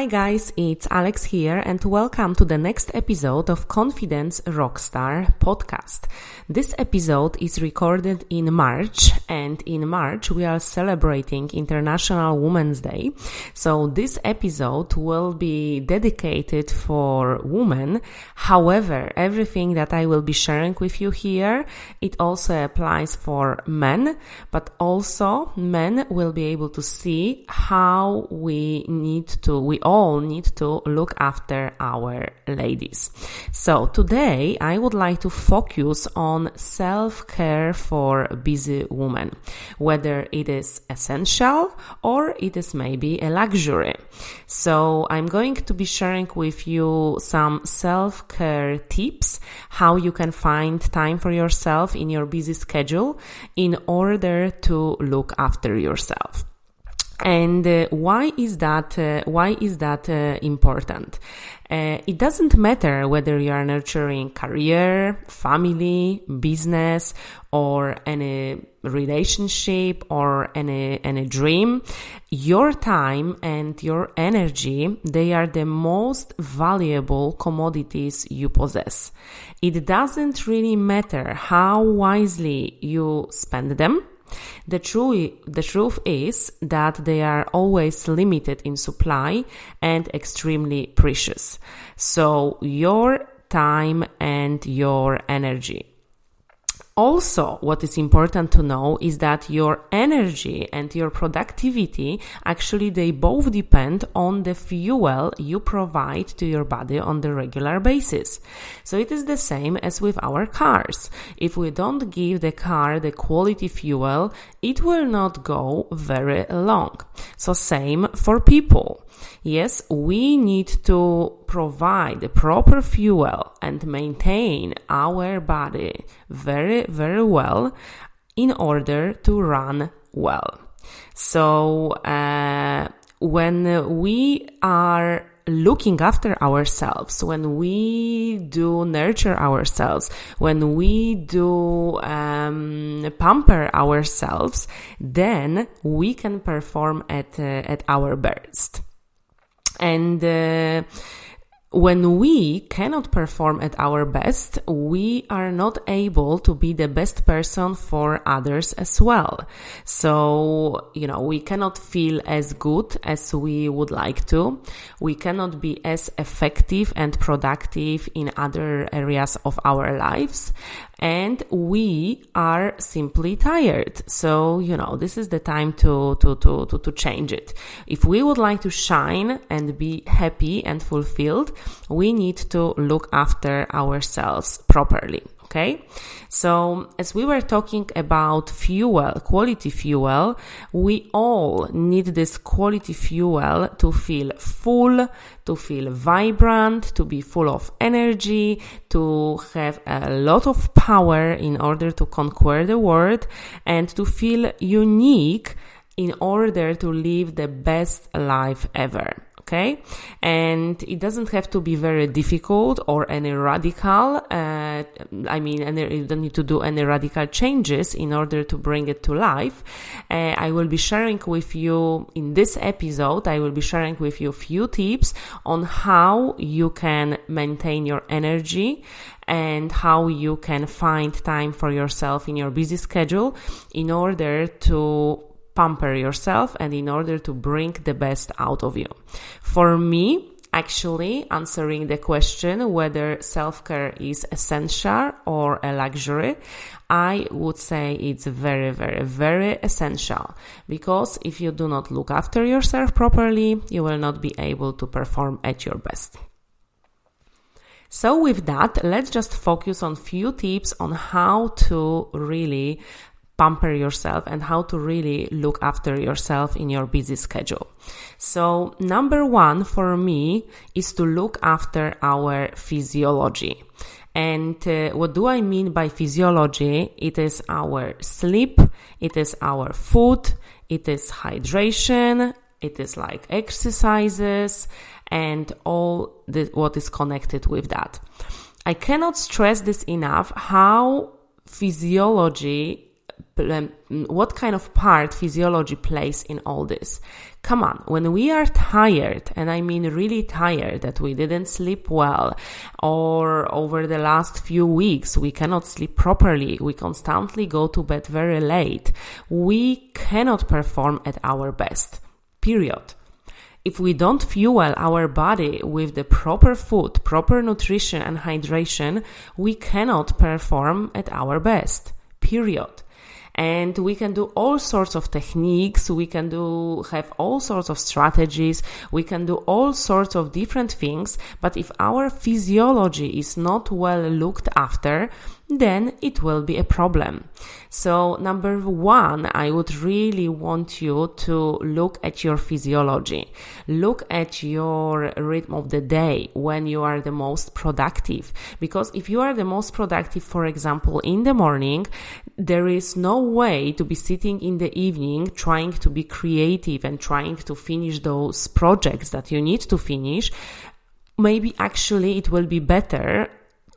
Hi guys, it's Alex here and welcome to the next episode of Confidence Rockstar podcast. This episode is recorded in March and in March we are celebrating International Women's Day. So this episode will be dedicated for women. However, everything that I will be sharing with you here, it also applies for men, but also men will be able to see how we need to, we all need to look after our ladies. So today I would like to focus on self-care for busy women, whether it is essential or it is maybe a luxury. So I'm going to be sharing with you some self-care tips, how you can find time for yourself in your busy schedule in order to look after yourself. And uh, why is that? Uh, why is that uh, important? Uh, it doesn't matter whether you are nurturing career, family, business, or any relationship or any any dream. Your time and your energy they are the most valuable commodities you possess. It doesn't really matter how wisely you spend them the, true, the truth is that they are always limited in supply and extremely precious. So your time and your energy also, what is important to know is that your energy and your productivity actually they both depend on the fuel you provide to your body on the regular basis. So it is the same as with our cars. If we don't give the car the quality fuel, it will not go very long. So same for people. Yes, we need to provide proper fuel and maintain our body very, very well in order to run well. So, uh, when we are looking after ourselves, when we do nurture ourselves, when we do um, pamper ourselves, then we can perform at uh, at our best. And uh, when we cannot perform at our best, we are not able to be the best person for others as well. So, you know, we cannot feel as good as we would like to. We cannot be as effective and productive in other areas of our lives and we are simply tired. So, you know, this is the time to, to, to, to, to change it. If we would like to shine and be happy and fulfilled, we need to look after ourselves properly. Okay. So as we were talking about fuel, quality fuel, we all need this quality fuel to feel full, to feel vibrant, to be full of energy, to have a lot of power in order to conquer the world and to feel unique in order to live the best life ever okay? And it doesn't have to be very difficult or any radical uh, i mean any, you don't need to do any radical changes in order to bring it to life. Uh, i will be sharing with you in this episode i will be sharing with you a few tips on how you can maintain your energy and how you can find time for yourself in your busy schedule in order to pamper yourself and in order to bring the best out of you. For me, actually answering the question whether self care is essential or a luxury, I would say it's very, very, very essential because if you do not look after yourself properly, you will not be able to perform at your best. So with that, let's just focus on few tips on how to really pamper yourself and how to really look after yourself in your busy schedule. So number one for me is to look after our physiology. And uh, what do I mean by physiology? It is our sleep, it is our food, it is hydration, it is like exercises and all the, what is connected with that. I cannot stress this enough how physiology Um, what kind of part physiology plays in all this. Come on, when we are tired, and I mean really tired that we didn't sleep well, or over the last few weeks we cannot sleep properly, we constantly go to bed very late, we cannot perform at our best. Period. If we don't fuel our body with the proper food, proper nutrition and hydration, we cannot perform at our best. Period and we can do all sorts of techniques. We can do have all sorts of strategies. We can do all sorts of different things. But if our physiology is not well looked after then it will be a problem. So, number one, I would really want you to look at your physiology. Look at your rhythm of the day when you are the most productive. Because if you are the most productive, for example, in the morning, there is no way to be sitting in the evening trying to be creative and trying to finish those projects that you need to finish maybe actually it will be better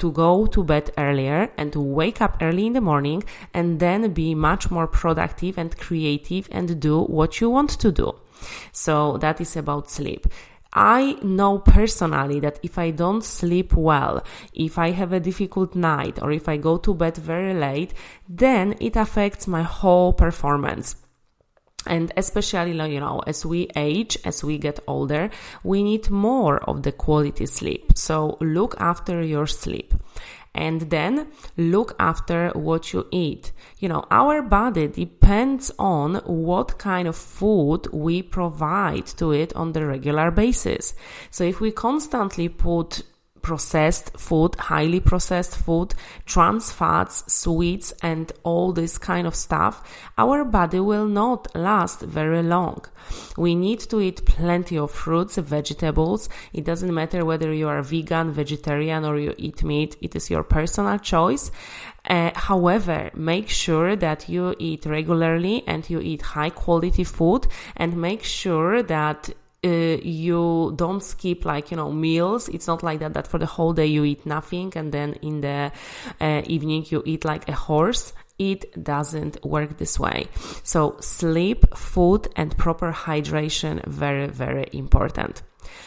to go to bed earlier and to wake up early in the morning and then be much more productive and creative and do what you want to do. So that is about sleep. I know personally that if I don't sleep well, if I have a difficult night, or if I go to bed very late, then it affects my whole performance and especially you know as we age as we get older we need more of the quality sleep so look after your sleep and then look after what you eat. You know, our body depends on what kind of food we provide to it on the regular basis. So if we constantly put processed food, highly processed food, trans fats, sweets, and all this kind of stuff, our body will not last very long. We need to eat plenty of fruits, vegetables. It doesn't matter whether you are vegan, vegetarian, or you eat meat. It is your personal choice. Uh, however, make sure that you eat regularly and you eat high quality food and make sure that uh, you don't skip like you know meals. It's not like that that for the whole day you eat nothing and then in the uh, evening you eat like a horse. It doesn't work this way. So sleep food and proper hydration very very important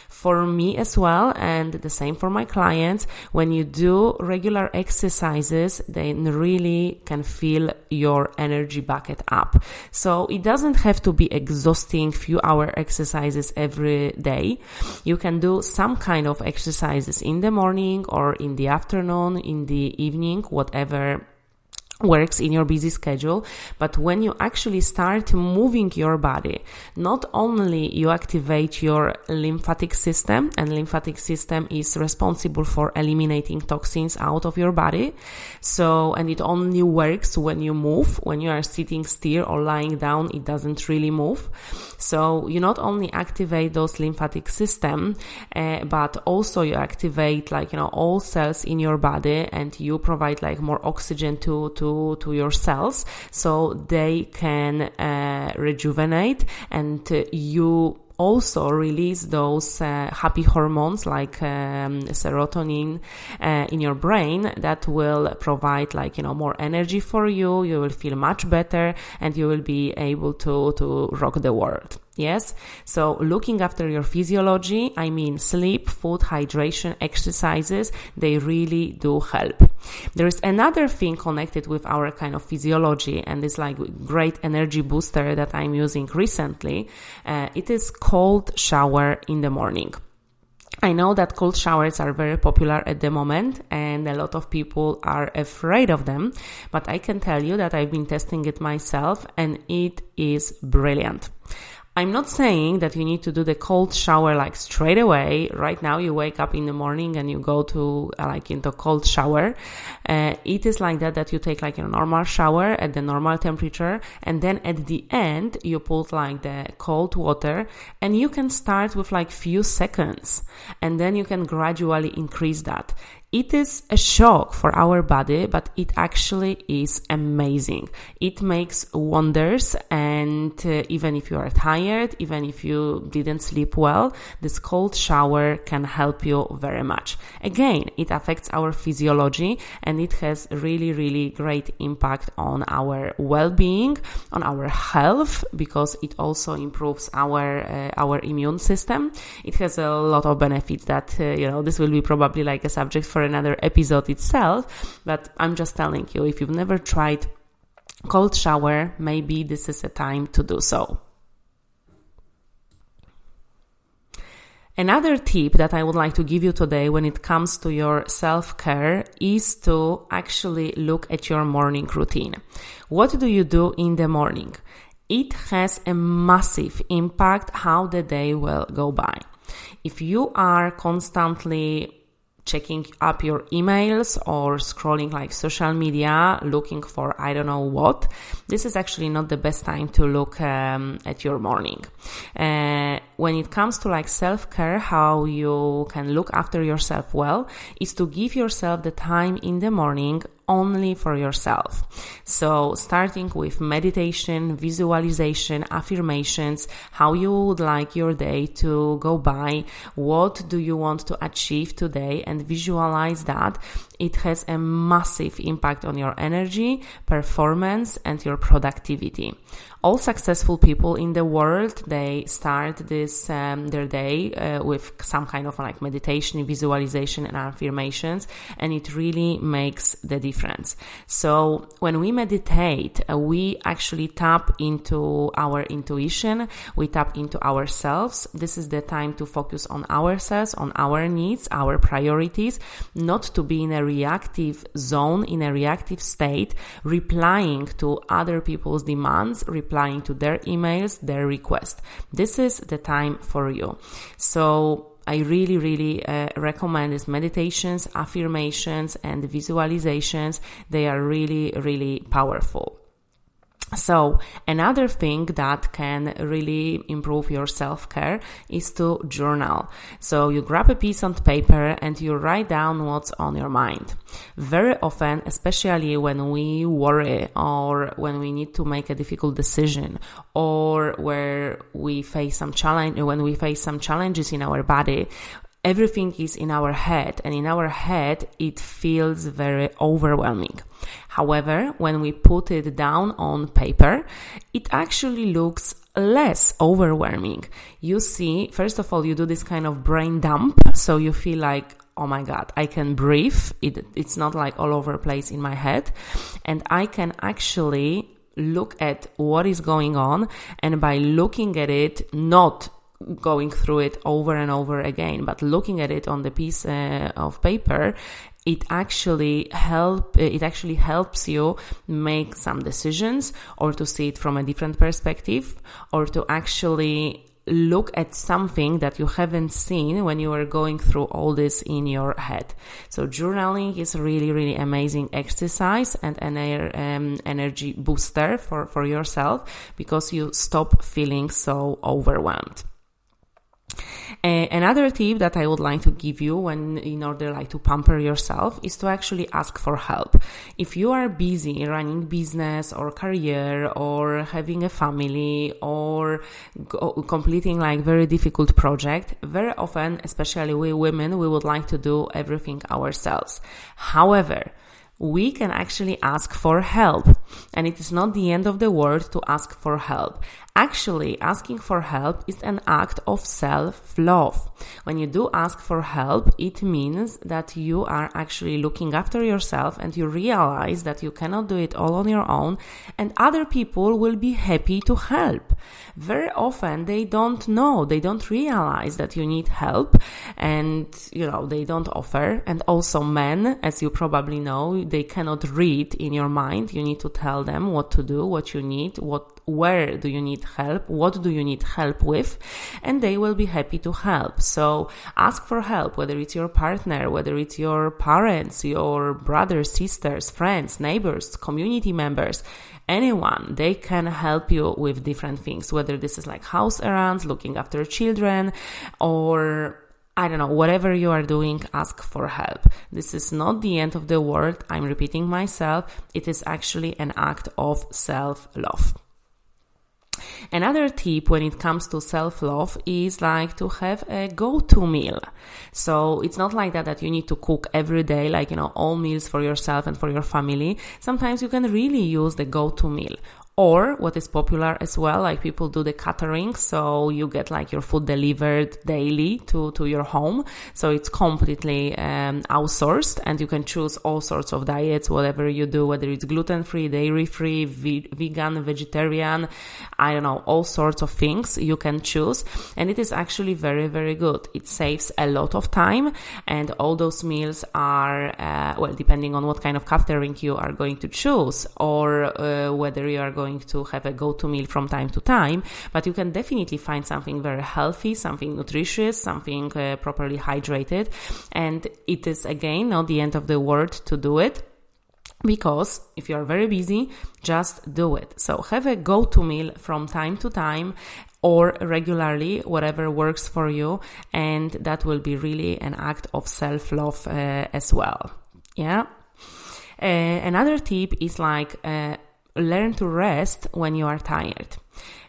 for me as well and the same for my clients. When you do regular exercises they really can feel your energy bucket up. So it doesn't have to be exhausting few hour exercises every day. You can do some kind of exercises in the morning or in the afternoon in the evening whatever works in your busy schedule but when you actually start moving your body not only you activate your lymphatic system and lymphatic system is responsible for eliminating toxins out of your body so and it only works when you move. When you are sitting still or lying down it doesn't really move. So you not only activate those lymphatic system uh, but also you activate like you know all cells in your body and you provide like more oxygen to to to to your cells so they can uh, rejuvenate and you also release those uh, happy hormones like um, serotonin uh, in your brain that will provide like you know more energy for you you will feel much better and you will be able to to rock the world Yes. So looking after your physiology, I mean sleep, food, hydration, exercises, they really do help. There is another thing connected with our kind of physiology and it's like great energy booster that I'm using recently. Uh, it is cold shower in the morning. I know that cold showers are very popular at the moment and a lot of people are afraid of them, but I can tell you that I've been testing it myself and it is brilliant. I'm not saying that you need to do the cold shower like straight away. Right now, you wake up in the morning and you go to like into cold shower. Uh, it is like that that you take like a normal shower at the normal temperature, and then at the end you put like the cold water, and you can start with like few seconds, and then you can gradually increase that. It is a shock for our body, but it actually is amazing. It makes wonders, and uh, even if you are tired, even if you didn't sleep well, this cold shower can help you very much. Again, it affects our physiology and it has really, really great impact on our well-being, on our health, because it also improves our uh, our immune system. It has a lot of benefits that uh, you know. This will be probably like a subject for another episode itself, but I'm just telling you if you've never tried cold shower, maybe this is a time to do so. Another tip that I would like to give you today when it comes to your self care is to actually look at your morning routine. What do you do in the morning? It has a massive impact how the day will go by. If you are constantly checking up your emails or scrolling like social media looking for I don't know what, this is actually not the best time to look um, at your morning. Uh, when it comes to like self care, how you can look after yourself well is to give yourself the time in the morning only for yourself. So starting with meditation, visualization, affirmations, how you would like your day to go by, what do you want to achieve today and visualize that. It has a massive impact on your energy, performance and your productivity all successful people in the world they start this um, their day uh, with some kind of like meditation visualization and affirmations and it really makes the difference. So when we meditate uh, we actually tap into our intuition we tap into ourselves. This is the time to focus on ourselves on our needs our priorities not to be in a reactive zone in a reactive state replying to other people's demands replying to their emails, their requests. This is the time for you. So I really, really uh, recommend these meditations, affirmations, and visualizations. They are really, really powerful. So another thing that can really improve your self-care is to journal. So you grab a piece of paper and you write down what's on your mind. Very often, especially when we worry or when we need to make a difficult decision or where we face some challenge, when we face some challenges in our body, everything is in our head and in our head it feels very overwhelming However, when we put it down on paper, it actually looks less overwhelming. You see, first of all, you do this kind of brain dump, so you feel like, oh my god, I can breathe. It, it's not like all over place in my head, and I can actually look at what is going on, and by looking at it, not going through it over and over again, but looking at it on the piece uh, of paper, it actually help it actually helps you make some decisions or to see it from a different perspective or to actually look at something that you haven't seen when you are going through all this in your head. So journaling is really, really amazing exercise and an um, energy booster for, for yourself because you stop feeling so overwhelmed another tip that I would like to give you when in order like to pamper yourself is to actually ask for help. If you are busy running business or career or having a family or completing like very difficult project, very often, especially we women, we would like to do everything ourselves. However, we can actually ask for help. And it is not the end of the world to ask for help. Actually, asking for help is an act of self-love. When you do ask for help, it means that you are actually looking after yourself and you realize that you cannot do it all on your own and other people will be happy to help. Very often they don't know, they don't realize that you need help and, you know, they don't offer. And also men, as you probably know, they cannot read in your mind. You need to tell them what to do, what you need, what where do you need help? What do you need help with? And they will be happy to help. So ask for help, whether it's your partner, whether it's your parents, your brothers, sisters, friends, neighbors, community members, anyone. They can help you with different things, whether this is like house errands, looking after children, or I don't know, whatever you are doing, ask for help. This is not the end of the world. I'm repeating myself. It is actually an act of self love. Another tip when it comes to self love is like to have a go to meal. So it's not like that that you need to cook every day, like, you know, all meals for yourself and for your family. Sometimes you can really use the go to meal or what is popular as well, like people do the catering. So you get like your food delivered daily to, to your home. So it's completely um, outsourced and you can choose all sorts of diets, whatever you do, whether it's gluten free, dairy free, ve- vegan, vegetarian, I don't know, all sorts of things you can choose. And it is actually very, very good. It saves a lot of time and all those meals are, uh, well, depending on what kind of catering you are going to choose or uh, whether you are going going to have a go-to meal from time to time, but you can definitely find something very healthy, something nutritious, something uh, properly hydrated. And it is again not the end of the world to do it because if you are very busy, just do it. So have a go to meal from time to time or regularly, whatever works for you, and that will be really an act of self love uh, as well. Yeah. Uh, another tip is like uh, learn to rest when you are tired.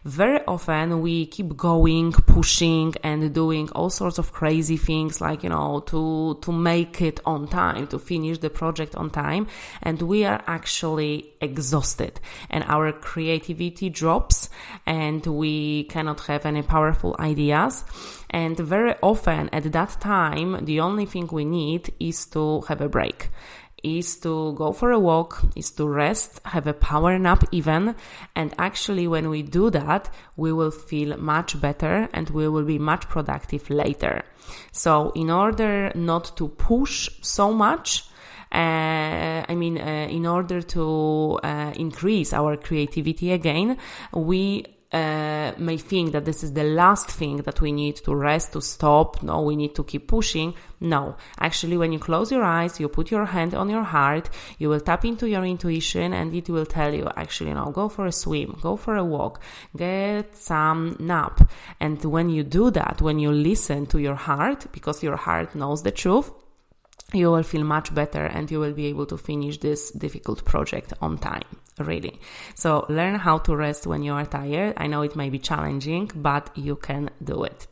Very often we keep going, pushing and doing all sorts of crazy things like, you know, to, to make it on time, to finish the project on time. And we are actually exhausted and our creativity drops and we cannot have any powerful ideas. And very often at that time, the only thing we need is to have a break is to go for a walk, is to rest, have a power nap even. And actually, when we do that, we will feel much better and we will be much productive later. So in order not to push so much, uh, I mean, uh, in order to uh, increase our creativity again, we uh, may think that this is the last thing that we need to rest, to stop. No, we need to keep pushing. No, actually, when you close your eyes, you put your hand on your heart, you will tap into your intuition and it will tell you, actually, no, go for a swim, go for a walk, get some nap. And when you do that, when you listen to your heart, because your heart knows the truth, you will feel much better and you will be able to finish this difficult project on time really. So learn how to rest when you are tired. I know it may be challenging, but you can do it.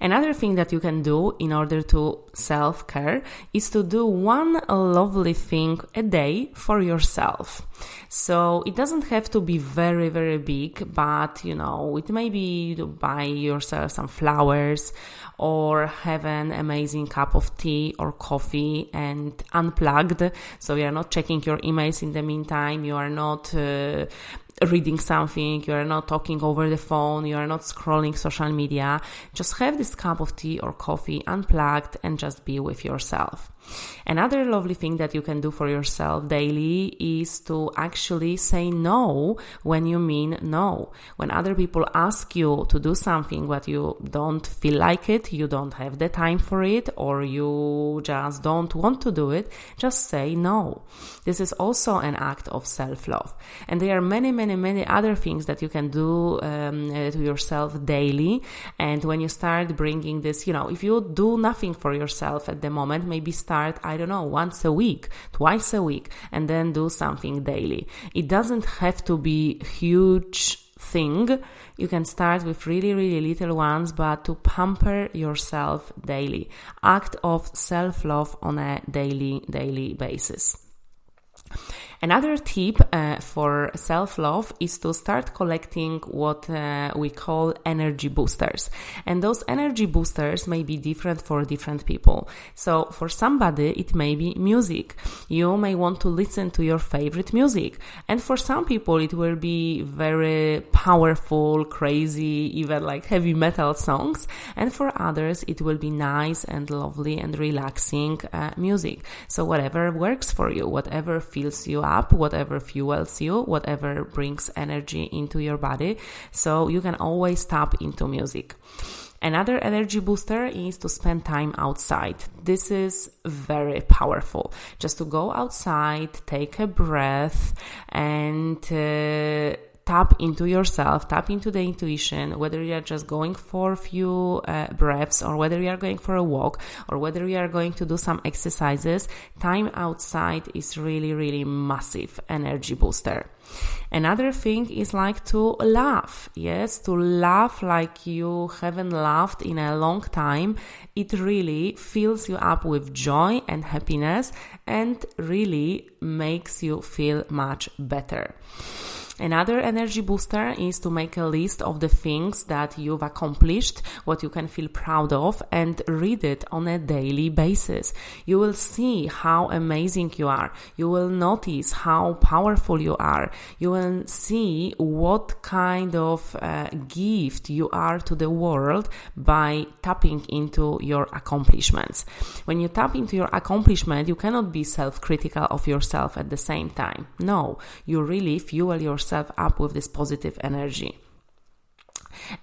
Another thing that you can do in order to self care is to do one lovely thing a day for yourself. So it doesn't have to be very, very big, but you know, it may be to buy yourself some flowers or have an amazing cup of tea or coffee and unplugged. So you are not checking your emails in the meantime. You are not uh, reading something, you are not talking over the phone, you are not scrolling social media. Just have this cup of tea or coffee unplugged and just be with yourself. Another lovely thing that you can do for yourself daily is to actually say no when you mean no. When other people ask you to do something but you don't feel like it, you don't have the time for it, or you just don't want to do it, just say no. This is also an act of self love. And there are many, many, many other things that you can do um, uh, to yourself daily. And when you start bringing this, you know, if you do nothing for yourself at the moment, maybe start start, I don't know, once a week, twice a week, and then do something daily. It doesn't have to be huge thing. You can start with really, really little ones, but to pamper yourself daily. Act of self love on a daily, daily basis. Another tip uh, for self love is to start collecting what uh, we call energy boosters. And those energy boosters may be different for different people. So for somebody, it may be music. You may want to listen to your favorite music. And for some people, it will be very powerful, crazy, even like heavy metal songs. And for others, it will be nice and lovely and relaxing uh, music. So whatever works for you, whatever fills you up, whatever fuels you, whatever brings energy into your body. So you can always tap into music. Another energy booster is to spend time outside. This is very powerful. Just to go outside, take a breath, and uh, tap into yourself, tap into the intuition, whether you are just going for a few uh, breaths or whether you are going for a walk or whether you are going to do some exercises, time outside is really, really massive energy booster. Another thing is like to laugh. Yes, to laugh like you haven't laughed in a long time. It really fills you up with joy and happiness and really makes you feel much better. Another energy booster is to make a list of the things that you've accomplished, what you can feel proud of, and read it on a daily basis. You will see how amazing you are. You will notice how powerful you are. You will see what kind of uh, gift you are to the world by tapping into your accomplishments. When you tap into your accomplishment, you cannot be self critical of yourself at the same time. No, you really fuel yourself yourself up with this positive energy.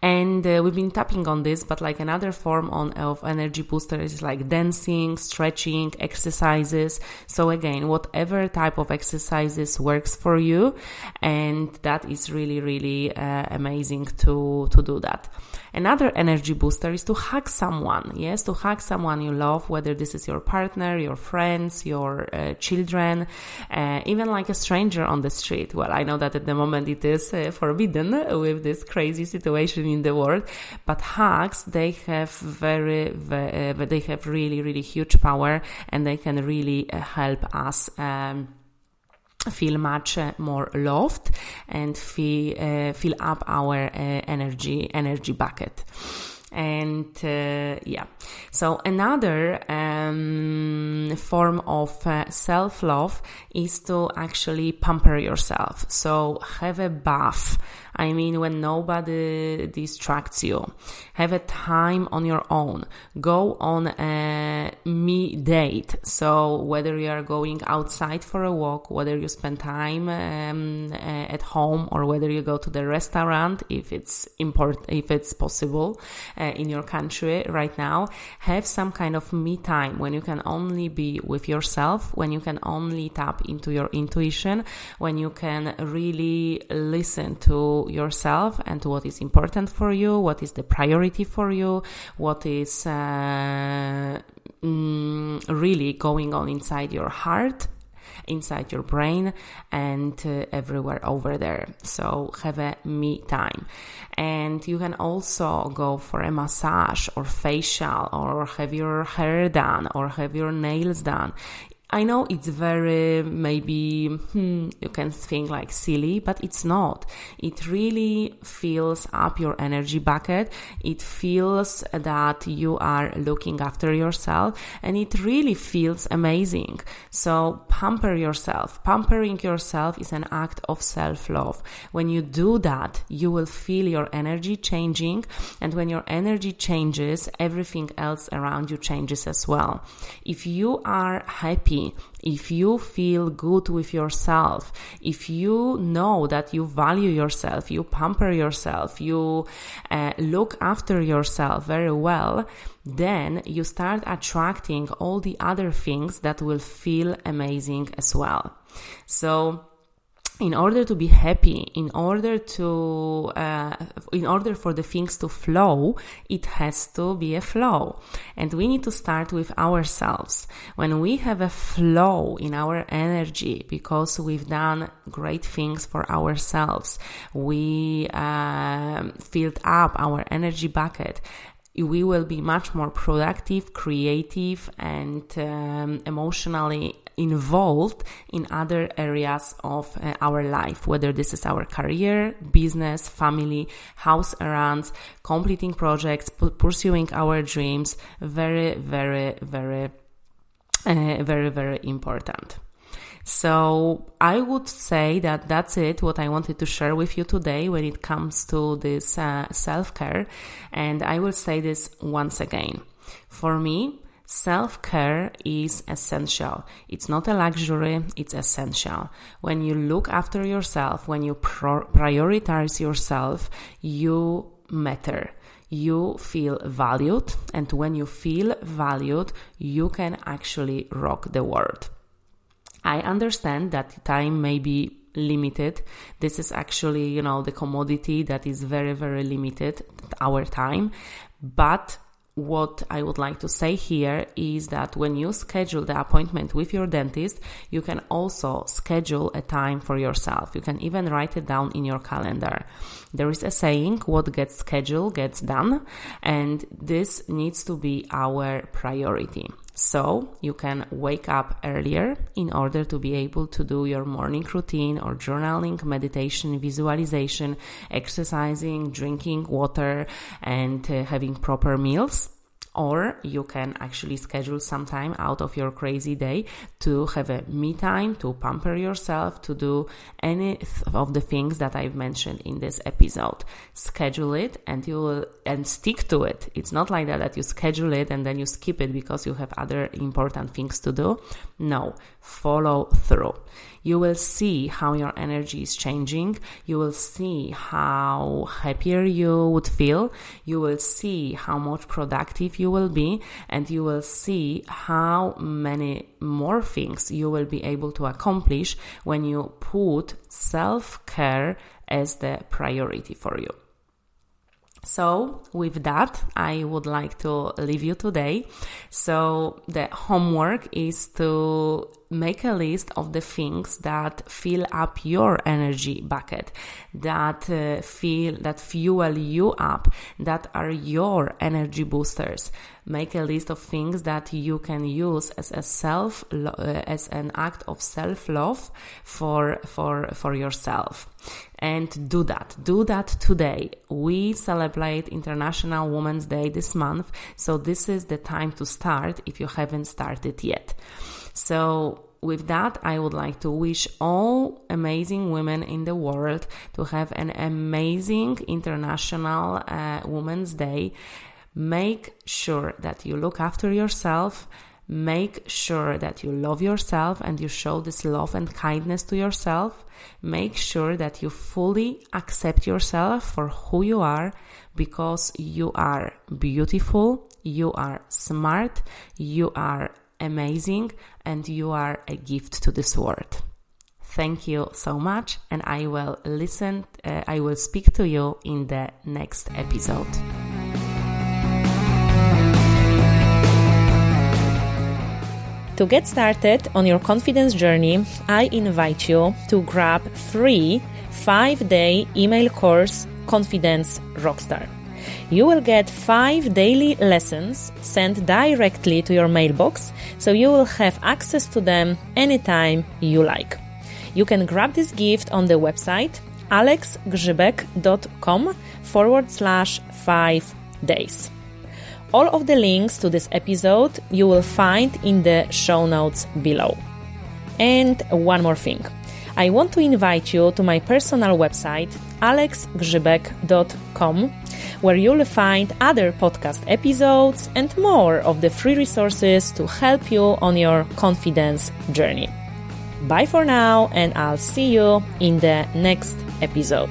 And uh, we've been tapping on this but like another form on of energy booster is like dancing stretching exercises. So again whatever type of exercises works for you and that is really really uh, amazing to to do that Another energy booster is to hug someone. Yes, to hug someone you love, whether this is your partner, your friends, your uh, children, uh, even like a stranger on the street. Well, I know that at the moment it is uh, forbidden with this crazy situation in the world, but hugs, they have very, very uh, they have really, really huge power and they can really uh, help us. Um, feel much uh, more loved and feel uh, fill up our uh, energy energy bucket. And uh, yeah. So another um, form of uh, self-love is to actually pamper yourself. So have a bath I mean, when nobody distracts you, have a time on your own, go on a me date. So whether you are going outside for a walk, whether you spend time um, at home, or whether you go to the restaurant, if it's important, if it's possible uh, in your country right now, have some kind of me time when you can only be with yourself, when you can only tap into your intuition, when you can really listen to yourself and what is important for you, what is the priority for you, what is uh, mm, really going on inside your heart inside your brain and uh, everywhere over there. So have a me time. And you can also go for a massage or facial or have your hair done or have your nails done. I know it's very maybe hmm, you can think like silly, but it's not. It really fills up your energy bucket. It feels that you are looking after yourself and it really feels amazing. So pamper yourself. Pampering yourself is an act of self-love. When you do that, you will feel your energy changing and when your energy changes, everything else around you changes as well. If you are happy if you feel good with yourself, if you know that you value yourself, you pamper yourself, you uh, look after yourself very well, then you start attracting all the other things that will feel amazing as well. So, in order to be happy, in order to, uh, in order for the things to flow, it has to be a flow. And we need to start with ourselves. When we have a flow in our energy because we've done great things for ourselves, we uh, filled up our energy bucket we will be much more productive, creative, and um, emotionally involved in other areas of uh, our life, whether this is our career, business, family, house errands, completing projects, pursuing our dreams. Very, very, very, uh, very, very important. So I would say that that's it, what I wanted to share with you today when it comes to this uh, self care. And I will say this once again. For me, Self care is essential. It's not a luxury, it's essential. When you look after yourself, when you pro- prioritize yourself, you matter. You feel valued, and when you feel valued, you can actually rock the world. I understand that time may be limited. This is actually, you know, the commodity that is very, very limited, our time. But what I would like to say here is that when you schedule the appointment with your dentist, you can also schedule a time for yourself. You can even write it down in your calendar. There is a saying, what gets scheduled gets done, and this needs to be our priority. So you can wake up earlier in order to be able to do your morning routine or journaling, meditation, visualization, exercising, drinking water, and uh, having proper meals or you can actually schedule some time out of your crazy day to have a me time, to pamper yourself, to do any of the things that I've mentioned in this episode. Schedule it and you will, and stick to it. It's not like that, that you schedule it and then you skip it because you have other important things to do. No, follow through you will see how your energy is changing. You will see how happier you would feel. You will see how much productive you will be and you will see how many more things you will be able to accomplish when you put self care as the priority for you. So, with that, I would like to leave you today. So, the homework is to make a list of the things that fill up your energy bucket, that uh, feel that fuel you up, that are your energy boosters. Make a list of things that you can use as a self uh, as an act of self love for for for yourself, and do that. Do that today. We celebrate International Women's Day this month, so this is the time to start if you haven't started yet. So, with that, I would like to wish all amazing women in the world to have an amazing International uh, Women's Day. Make sure that you look after yourself. Make sure that you love yourself and you show this love and kindness to yourself. Make sure that you fully accept yourself for who you are because you are beautiful, you are smart, you are amazing and you are a gift to this world. Thank you so much, and I will listen, uh, I will speak to you in the next episode. To get started on your confidence journey, I invite you to grab free 5-day email course Confidence Rockstar you will get five daily lessons sent directly to your mailbox, so you will have access to them anytime you like. You can grab this gift on the website alexgrzybek.com forward slash five days. All of the links to this episode you will find in the show notes below. And one more thing. I want to invite you to my personal website alexgrzybek.com where you'll find other podcast episodes and more of the free resources to help you on your confidence journey. Bye for now, and I'll see you in the next episode.